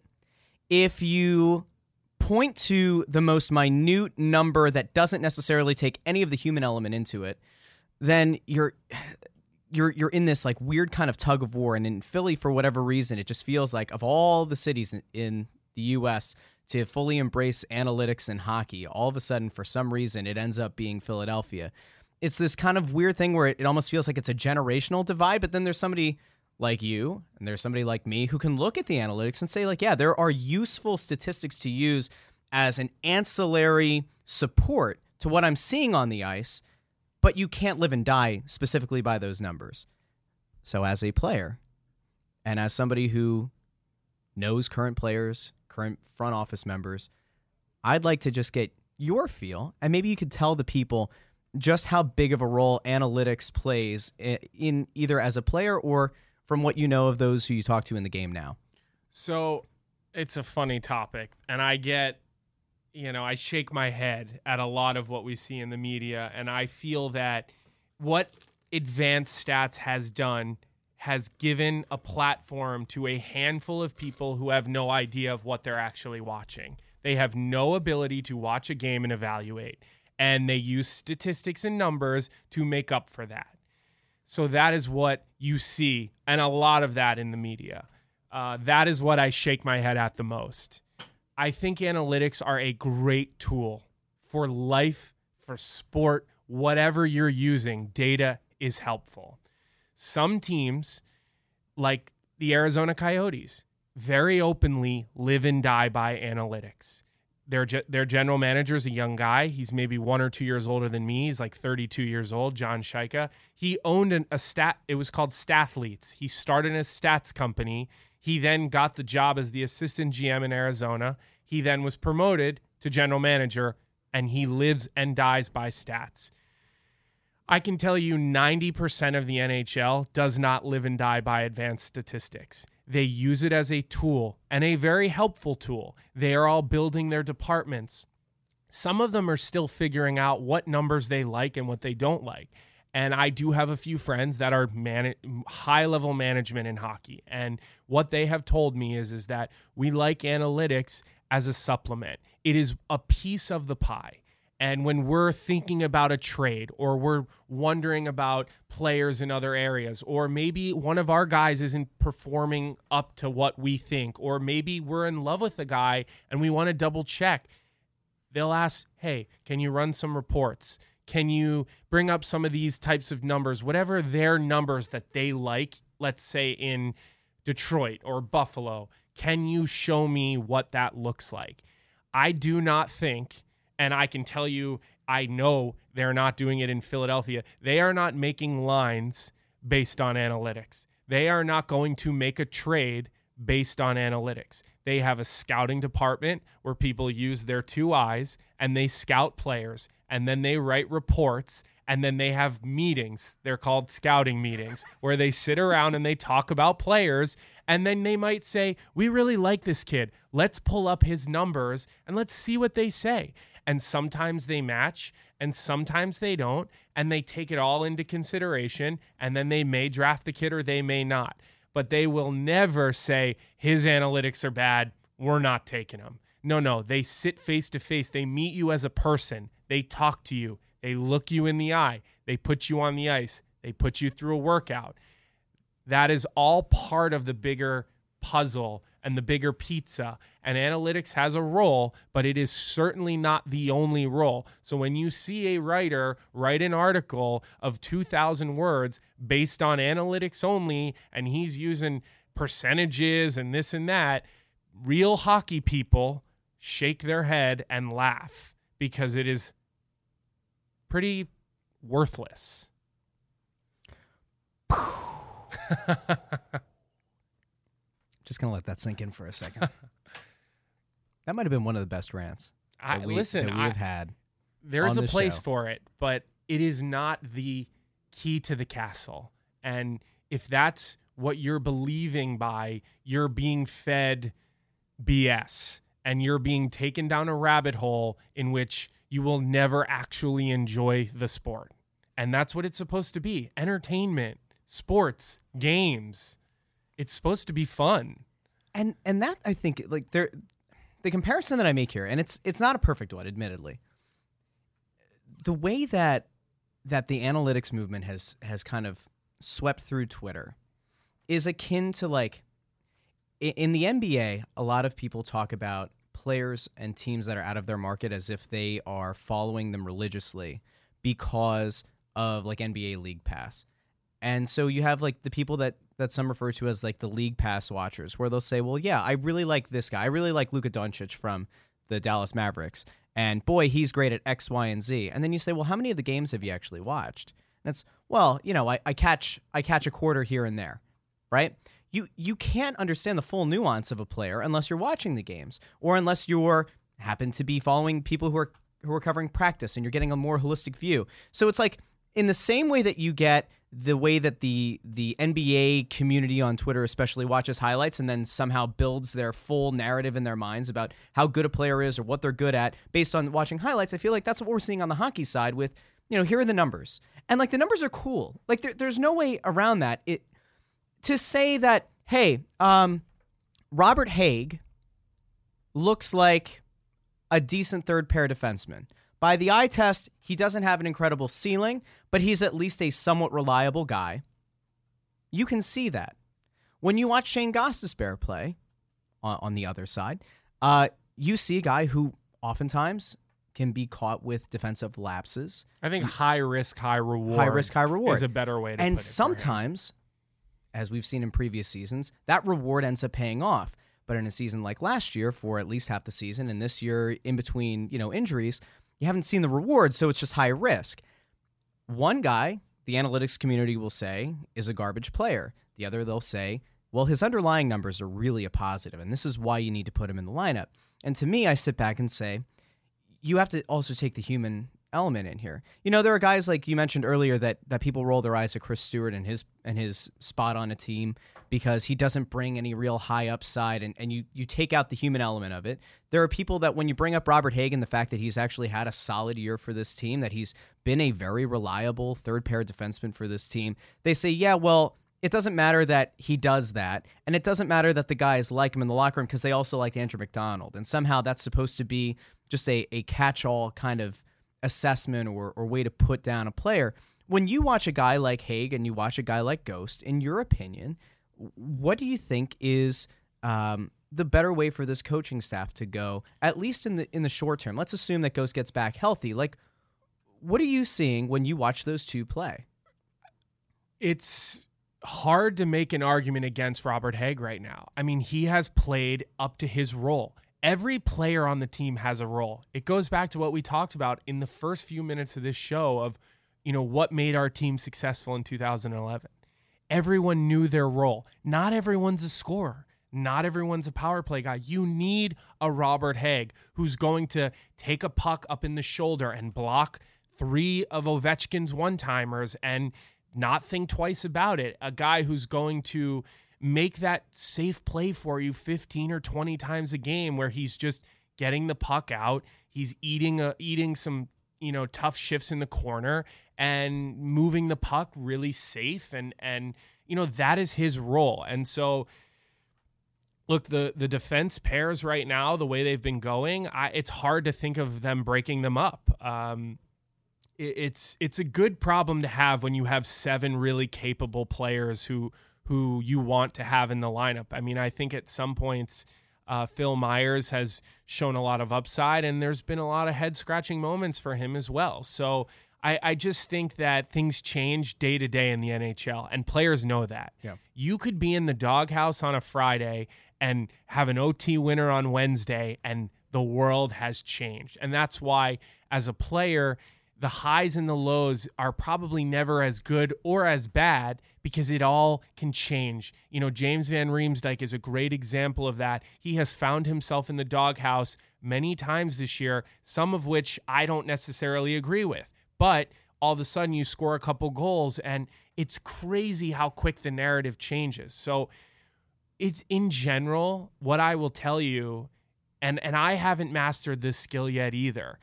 If you point to the most minute number that doesn't necessarily take any of the human element into it then you're you're you're in this like weird kind of tug of war. And in Philly for whatever reason it just feels like of all the cities in, in the US to fully embrace analytics and hockey all of a sudden for some reason it ends up being Philadelphia it's this kind of weird thing where it, it almost feels like it's a generational divide but then there's somebody like you and there's somebody like me who can look at the analytics and say like yeah there are useful statistics to use as an ancillary support to what I'm seeing on the ice but you can't live and die specifically by those numbers. So, as a player and as somebody who knows current players, current front office members, I'd like to just get your feel, and maybe you could tell the people just how big of a role analytics plays in either as a player or from what you know of those who you talk to in the game now. So it's a funny topic, and I get, you know, I shake my head at a lot of what we see in the media, and I feel that what advanced stats has done has given a platform to a handful of people who have no idea of what they're actually watching. They have no ability to watch a game and evaluate, and they use statistics and numbers to make up for that. So that is what you see, and a lot of that in the media. Uh, that is what I shake my head at the most. I think analytics are a great tool for life, for sport, whatever you're using. Data is helpful. Some teams, like the Arizona Coyotes, very openly live and die by analytics. Their their general manager is a young guy. He's maybe one or two years older than me. He's like 32 years old. John Chayka. He owned an, a stat. It was called Stathletes. He started a stats company. He then got the job as the assistant GM in Arizona. He then was promoted to general manager, and he lives and dies by stats. I can tell you 90% of the NHL does not live and die by advanced statistics. They use it as a tool and a very helpful tool. They are all building their departments. Some of them are still figuring out what numbers they like and what they don't like. And I do have a few friends that are man- high level management in hockey. And what they have told me is, is that we like analytics as a supplement, it is a piece of the pie. And when we're thinking about a trade or we're wondering about players in other areas, or maybe one of our guys isn't performing up to what we think, or maybe we're in love with a guy and we want to double check, they'll ask, Hey, can you run some reports? Can you bring up some of these types of numbers, whatever their numbers that they like, let's say in Detroit or Buffalo? Can you show me what that looks like? I do not think, and I can tell you, I know they're not doing it in Philadelphia. They are not making lines based on analytics. They are not going to make a trade based on analytics. They have a scouting department where people use their two eyes and they scout players and then they write reports and then they have meetings. They're called scouting meetings *laughs* where they sit around and they talk about players and then they might say, "We really like this kid. Let's pull up his numbers and let's see what they say." And sometimes they match and sometimes they don't and they take it all into consideration and then they may draft the kid or they may not. But they will never say his analytics are bad. We're not taking him. No, no, they sit face to face. They meet you as a person. They talk to you. They look you in the eye. They put you on the ice. They put you through a workout. That is all part of the bigger puzzle and the bigger pizza. And analytics has a role, but it is certainly not the only role. So when you see a writer write an article of 2,000 words based on analytics only, and he's using percentages and this and that, real hockey people shake their head and laugh because it is pretty worthless. *laughs* *laughs* Just gonna let that sink in for a second. *laughs* that might have been one of the best rants I that we, listen, that we I, have had. there's a place show. for it, but it is not the key to the castle. And if that's what you're believing by, you're being fed BS and you're being taken down a rabbit hole in which you will never actually enjoy the sport. And that's what it's supposed to be entertainment, sports, games. It's supposed to be fun. and and that I think like there the comparison that I make here, and it's it's not a perfect one, admittedly. The way that that the analytics movement has has kind of swept through Twitter is akin to like in the NBA, a lot of people talk about players and teams that are out of their market as if they are following them religiously because of like NBA League Pass. And so you have like the people that that some refer to as like the league pass watchers, where they'll say, "Well, yeah, I really like this guy. I really like Luka Doncic from the Dallas Mavericks, and boy, he's great at X, Y, and Z." And then you say, "Well, how many of the games have you actually watched?" And it's, "Well, you know, I, I catch I catch a quarter here and there, right?" You you can't understand the full nuance of a player unless you're watching the games, or unless you're happen to be following people who are who are covering practice and you're getting a more holistic view. So it's like in the same way that you get the way that the the NBA community on Twitter especially watches highlights and then somehow builds their full narrative in their minds about how good a player is or what they're good at based on watching highlights. I feel like that's what we're seeing on the hockey side with, you know, here are the numbers. And like the numbers are cool. Like there, there's no way around that. It to say that, hey, um, Robert Hagg looks like a decent third pair defenseman. By the eye test, he doesn't have an incredible ceiling, but he's at least a somewhat reliable guy. You can see that. When you watch Shane Gostisbehere play on, on the other side, uh, you see a guy who oftentimes can be caught with defensive lapses, I think high risk, high reward. high risk, high reward. is a better way to and put it for sometimes, as we've seen in previous seasons, that reward ends up paying off. But in a season like last year, for at least half the season, and this year in between, you know, injuries, you haven't seen the reward, so it's just high risk. One guy, the analytics community will say, is a garbage player. The other, they'll say, well, his underlying numbers are really a positive, and this is why you need to put him in the lineup. And to me, I sit back and say, you have to also take the human element in here. You know, there are guys like you mentioned earlier that that people roll their eyes at Chris Stewart and his and his spot on a team because he doesn't bring any real high upside and, and you you take out the human element of it. There are people that when you bring up Robert Hagg, the fact that he's actually had a solid year for this team, that he's been a very reliable third pair defenseman for this team, they say, yeah, well, it doesn't matter that he does that, and it doesn't matter that the guys like him in the locker room because they also like Andrew MacDonald, and somehow that's supposed to be just a, a catch-all kind of assessment or, or way to put down a player. When you watch a guy like Hagg and you watch a guy like Ghost, in your opinion, what do you think is um, the better way for this coaching staff to go, at least in the in the short term? Let's assume that Ghost gets back healthy. Like, what are you seeing when you watch those two play? It's hard to make an argument against Robert Hagg right now. I mean, he has played up to his role. Every player on the team has a role. It goes back to what we talked about in the first few minutes of this show of, you know, what made our team successful in 2011. Everyone knew their role. Not everyone's a scorer. Not everyone's a power play guy. You need a Robert Hagg who's going to take a puck up in the shoulder and block three of Ovechkin's one timers and not think twice about it. A guy who's going to make that safe play for you 15 or 20 times a game where he's just getting the puck out, he's eating a, eating some, you know, tough shifts in the corner and moving the puck really safe. And and you know that is his role. And so look the the defense pairs right now the way they've been going I, it's hard to think of them breaking them up. Um, it's it's a good problem to have when you have seven really capable players who who you want to have in the lineup. I mean, I think at some points uh, Phil Myers has shown a lot of upside, and there's been a lot of head scratching moments for him as well. So I, I just think that things change day to day in the NHL, and players know that. Yeah. You could be in the doghouse on a Friday and have an OT winner on Wednesday, and the world has changed. And that's why, as a player, the highs and the lows are probably never as good or as bad because it all can change. You know, James Van Riemsdyk is a great example of that. He has found himself in the doghouse many times this year, some of which I don't necessarily agree with. But all of a sudden you score a couple goals and it's crazy how quick the narrative changes. So it's in general what I will tell you and and I haven't mastered this skill yet either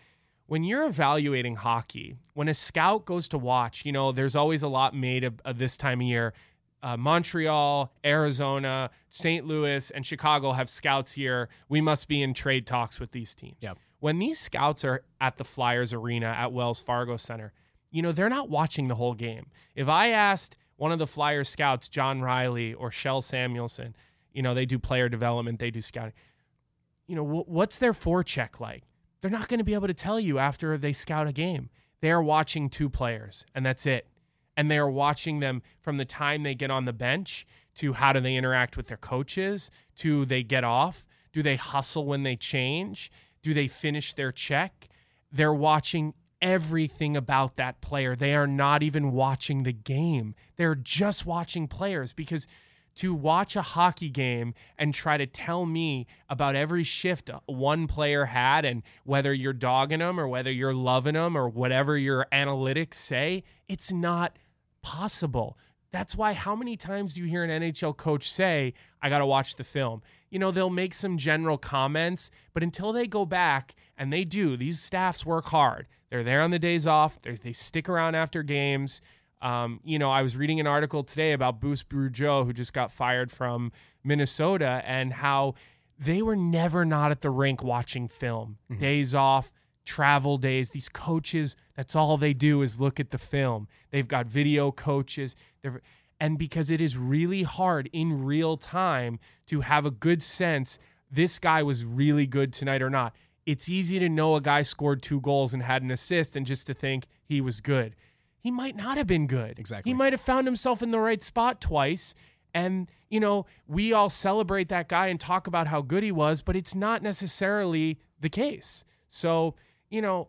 when you're evaluating hockey, when a scout goes to watch, you know, there's always a lot made of, of this time of year. Uh, Montreal, Arizona, St. Louis, and Chicago have scouts here. We must be in trade talks with these teams. Yep. When these scouts are at the Flyers Arena at Wells Fargo Center, you know, they're not watching the whole game. If I asked one of the Flyers scouts, John Riley or Kjell Samuelsson, you know, they do player development, they do scouting, you know, wh- what's their forecheck like? They're not going to be able to tell you after they scout a game. They are watching two players, and that's it. And they are watching them from the time they get on the bench to how do they interact with their coaches, to they get off, do they hustle when they change, do they finish their check. They're watching everything about that player. They are not even watching the game. They're just watching players because to watch a hockey game and try to tell me about every shift one player had and whether you're dogging them or whether you're loving them or whatever your analytics say, it's not possible. That's why how many times do you hear an NHL coach say, I got to watch the film? You know, they'll make some general comments, but until they go back, and they do, these staffs work hard. They're there on the days off, They're, stick around after games. Um, you know, I was reading an article today about Bruce Boudreau, who just got fired from Minnesota, and how they were never not at the rink watching film. Mm-hmm. Days off, travel days. These coaches, that's all they do is look at the film. They've got video coaches. They're, and because it is really hard in real time to have a good sense this guy was really good tonight or not. It's easy to know a guy scored two goals and had an assist and just to think he was good he might not have been good. Exactly. He might have found himself in the right spot twice. And, you know, we all celebrate that guy and talk about how good he was, but it's not necessarily the case. So, you know,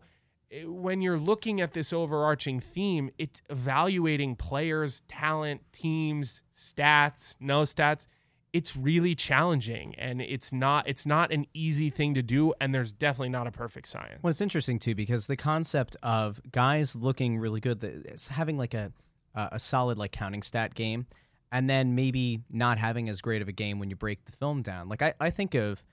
eh, when you're looking at this overarching theme, it's evaluating players, talent, teams, stats, no stats it's really challenging and it's not it's not an easy thing to do and there's definitely not a perfect science. Well, it's interesting too because the concept of guys looking really good, it's having like a a solid like counting stat game, and then maybe not having as great of a game when you break the film down. Like I, I think of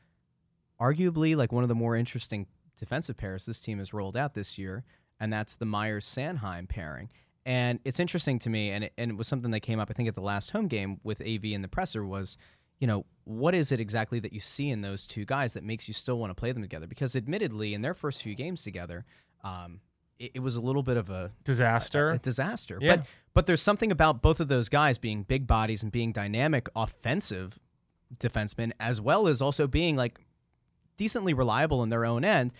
arguably like one of the more interesting defensive pairs this team has rolled out this year, and that's the Myers Sanheim pairing. And it's interesting to me, and it, and it was something that came up, I think, at the last home game with AV and the presser was, you know, what is it exactly that you see in those two guys that makes you still want to play them together? Because admittedly, in their first few games together, um, it, it was a little bit of a Disaster. a disaster. Yeah. But but there's something about both of those guys being big bodies and being dynamic offensive defensemen as well as also being like decently reliable in their own end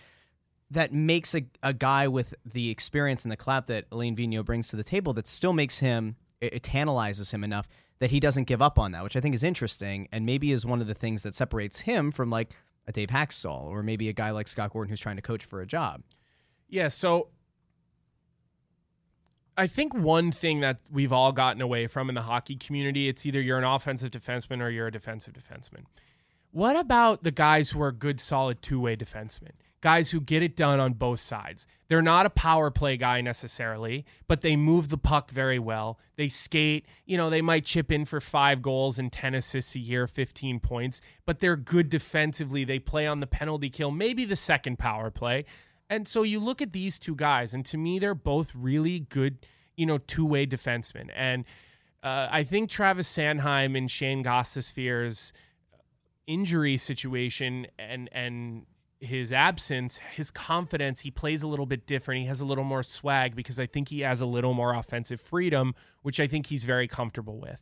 that makes a, a guy with the experience and the clout that Alain Vigneault brings to the table that still makes him it, it tantalizes him enough that he doesn't give up on that, which I think is interesting and maybe is one of the things that separates him from like a Dave Hakstol or maybe a guy like Scott Gordon who's trying to coach for a job. Yeah, so I think one thing that we've all gotten away from in the hockey community, it's either you're an offensive defenseman or you're a defensive defenseman. What about the guys who are good, solid two way defensemen? Guys who get it done on both sides. They're not a power play guy necessarily, but they move the puck very well. They skate. You know, they might chip in for five goals and 10 assists a year, 15 points, but they're good defensively. They play on the penalty kill, maybe the second power play. And so you look at these two guys, and to me, they're both really good, you know, two way defensemen. And uh, I think Travis Sanheim and Shane Gostisbehere's injury situation and and his absence, his confidence, he plays a little bit different. He has a little more swag because I think he has a little more offensive freedom, which I think he's very comfortable with.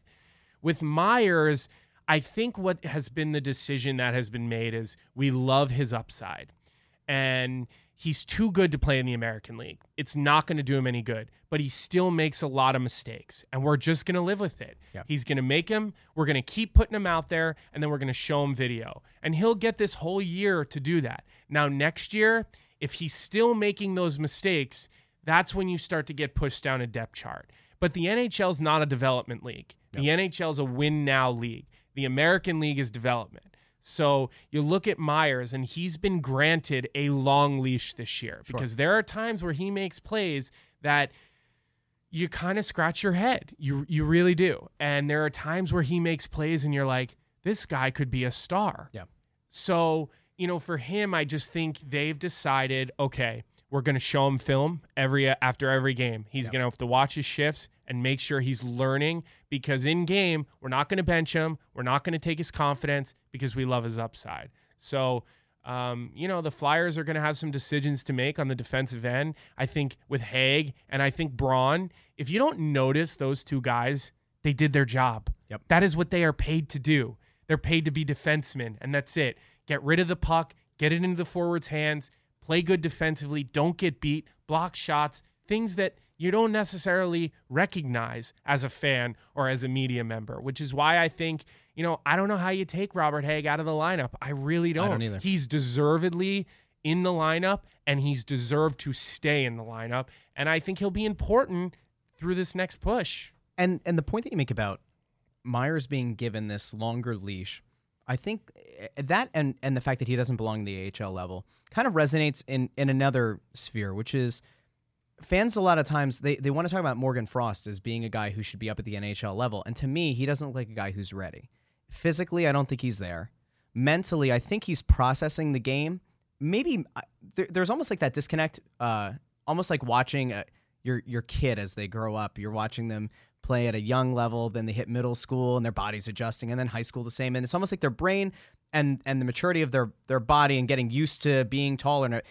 With Myers, I think what has been the decision that has been made is we love his upside. And he's too good to play in the American League. It's not going to do him any good, but he still makes a lot of mistakes, and we're just going to live with it. Yeah. He's going to make him. We're going to keep putting him out there, and then we're going to show him video, and he'll get this whole year to do that. Now next year, if he's still making those mistakes, that's when you start to get pushed down a depth chart. But the NHL is not a development league. The NHL is a win now league. The American League is development. So you look at Myers, and he's been granted a long leash this year because there are times where he makes plays that you kind of scratch your head. You you really do. And there are times where he makes plays, and you're like, this guy could be a star. Yeah. So you know, for him, I just think they've decided, okay, we're going to show him film every after every game. He's going to have to watch his shifts and make sure he's learning because in game, we're not going to bench him. We're not going to take his confidence because we love his upside. So, um, you know, the Flyers are going to have some decisions to make on the defensive end. I think with Hagg and I think Braun, if you don't notice those two guys, they did their job. Yep. That is what they are paid to do. They're paid to be defensemen, and that's it. Get rid of the puck, get it into the forward's hands, play good defensively, don't get beat, block shots, things that you don't necessarily recognize as a fan or as a media member, which is why I think, you know, I don't know how you take Robert Hagg out of the lineup. I really don't. don't either. He's deservedly in the lineup and he's deserved to stay in the lineup. And I think he'll be important through this next push. And and the point that you make about Myers being given this longer leash, I think eh, that and and the fact that he doesn't belong in the AHL level kind of resonates in in another sphere, which is fans a lot of times they, they want to talk about Morgan Frost as being a guy who should be up at the NHL level. And to me, he doesn't look like a guy who's ready. Physically, I don't think he's there. Mentally, I think he's processing the game. Maybe uh, there, there's almost like that disconnect, uh, almost like watching uh your your kid as they grow up. You're watching them play at a young level, then they hit middle school and their body's adjusting, and then high school the same. And it's almost like their brain and and the maturity of their their body and getting used to being taller and uh,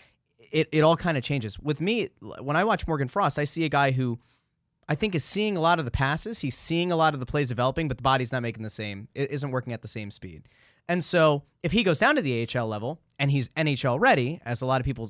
it, it all kind of changes. With me, when I watch Morgan Frost, I see a guy who I think is seeing a lot of the passes. He's seeing a lot of the plays developing, but the body's not making the same, it isn't working at the same speed. And so if he goes down to the AHL level and he's NHL ready, as a lot of people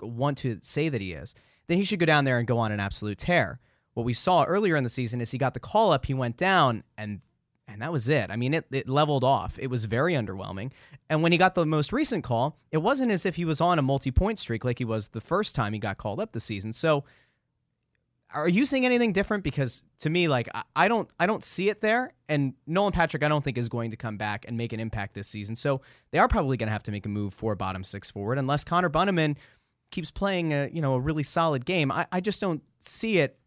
want to say that he is, then he should go down there and go on an absolute tear. What we saw earlier in the season is he got the call up, he went down, and and that was it. I mean, it, it leveled off. It was very underwhelming. And when he got the most recent call, it wasn't as if he was on a multi point streak like he was the first time he got called up this season. So are you seeing anything different? Because to me, like I, I don't I don't see it there. And Nolan Patrick, I don't think is going to come back and make an impact this season. So they are probably gonna have to make a move for bottom six forward unless Connor Bunnaman keeps playing a you know a really solid game. I, I just don't see it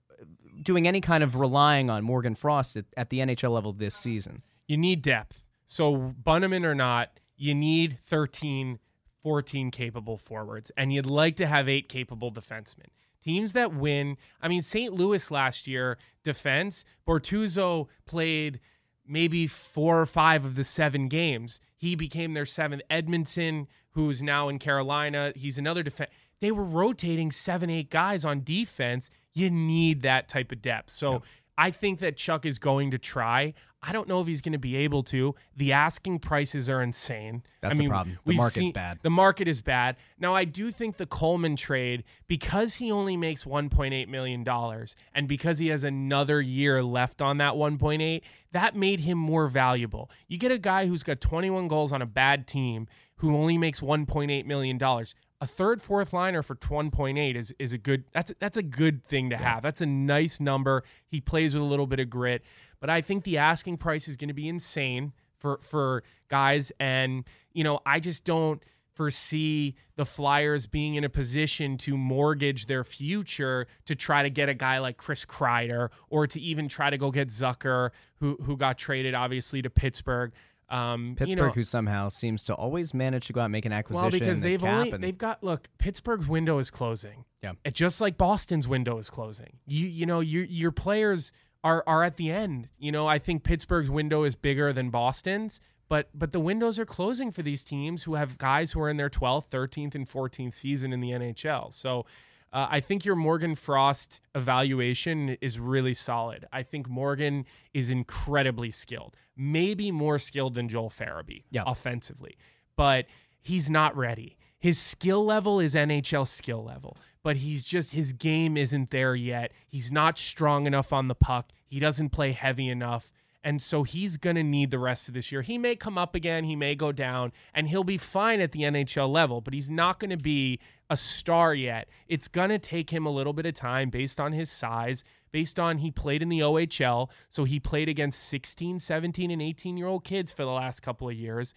doing any kind of relying on Morgan Frost at, at the NHL level this season. You need depth. So, Bunnaman or not, you need 13, 14 capable forwards, and you'd like to have eight capable defensemen. Teams that win, I mean, St. Louis last year, defense, Bortuzzo played maybe four or five of the seven games. He became their seventh. Edmundson, who's now in Carolina, he's another defense. They were rotating seven, eight guys on defense. You need that type of depth. So I think that Chuck is going to try. I don't know if he's going to be able to. The asking prices are insane. That's I the problem. The market's seen- bad. The market is bad. Now, I do think the Coleman trade, because he only makes $1.8 million and because he has another year left on that 1.8, that made him more valuable. You get a guy who's got 21 goals on a bad team who only makes $1.8 million. A third, fourth liner for 1.8 is is a good that's that's a good thing to have. That's a nice number. He plays with a little bit of grit, but I think the asking price is going to be insane for for guys and you know, I just don't foresee the Flyers being in a position to mortgage their future to try to get a guy like Chris Kreider or to even try to go get Zucker who who got traded obviously to Pittsburgh. Um, Pittsburgh, you know, who somehow seems to always manage to go out and make an acquisition. well, because they they've only and- they've got look, Pittsburgh's window is closing. Yeah. It, just like Boston's window is closing. You you know your your players are are at the end. You know I think Pittsburgh's window is bigger than Boston's, but but the windows are closing for these teams who have guys who are in their 12th, 13th, and 14th season in the NHL. So. Uh, I think your Morgan Frost evaluation is really solid. I think Morgan is incredibly skilled, maybe more skilled than Joel Farabee Yeah. offensively, but he's not ready. His skill level is NHL skill level, but he's just his game isn't there yet. He's not strong enough on the puck. He doesn't play heavy enough. And so he's going to need the rest of this year. He may come up again, he may go down, and he'll be fine at the NHL level, but he's not going to be a star yet. It's going to take him a little bit of time based on his size, based on he played in the OHL, so he played against 16, 17, and 18 year old kids for the last couple of years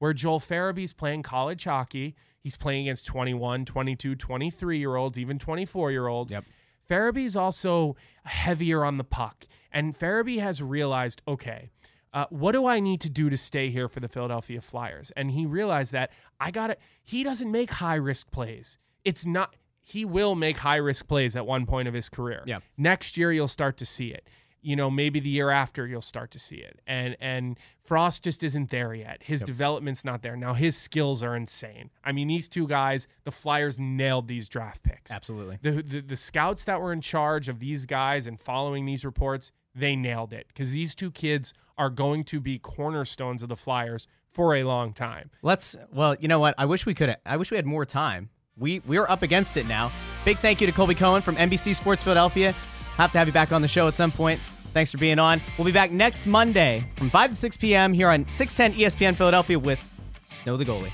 where Joel Farabee's playing college hockey. He's playing against 21, 22, 23 year olds, even 24 year olds. Yep. Farabee's also heavier on the puck. And Farabee has realized, okay, uh, what do I need to do to stay here for the Philadelphia Flyers? And he realized that I got to, he doesn't make high risk plays. It's not, he will make high risk plays at one point of his career. Yeah. Next year, you'll start to see it. You know, maybe the year after you'll start to see it. And and Frost just isn't there yet. His development's not there. Now his skills are insane. I mean, these two guys, the Flyers nailed these draft picks. Absolutely. The, the the scouts that were in charge of these guys and following these reports, they nailed it because these two kids are going to be cornerstones of the Flyers for a long time. Let's. Well, you know what? I wish we could. I wish we had more time. We we're up against it now. Big thank you to Colby Cohen from NBC Sports Philadelphia. Have to have you back on the show at some point. Thanks for being on. We'll be back next Monday from 5 to 6 p.m. here on 610 ESPN Philadelphia with Snow the Goalie.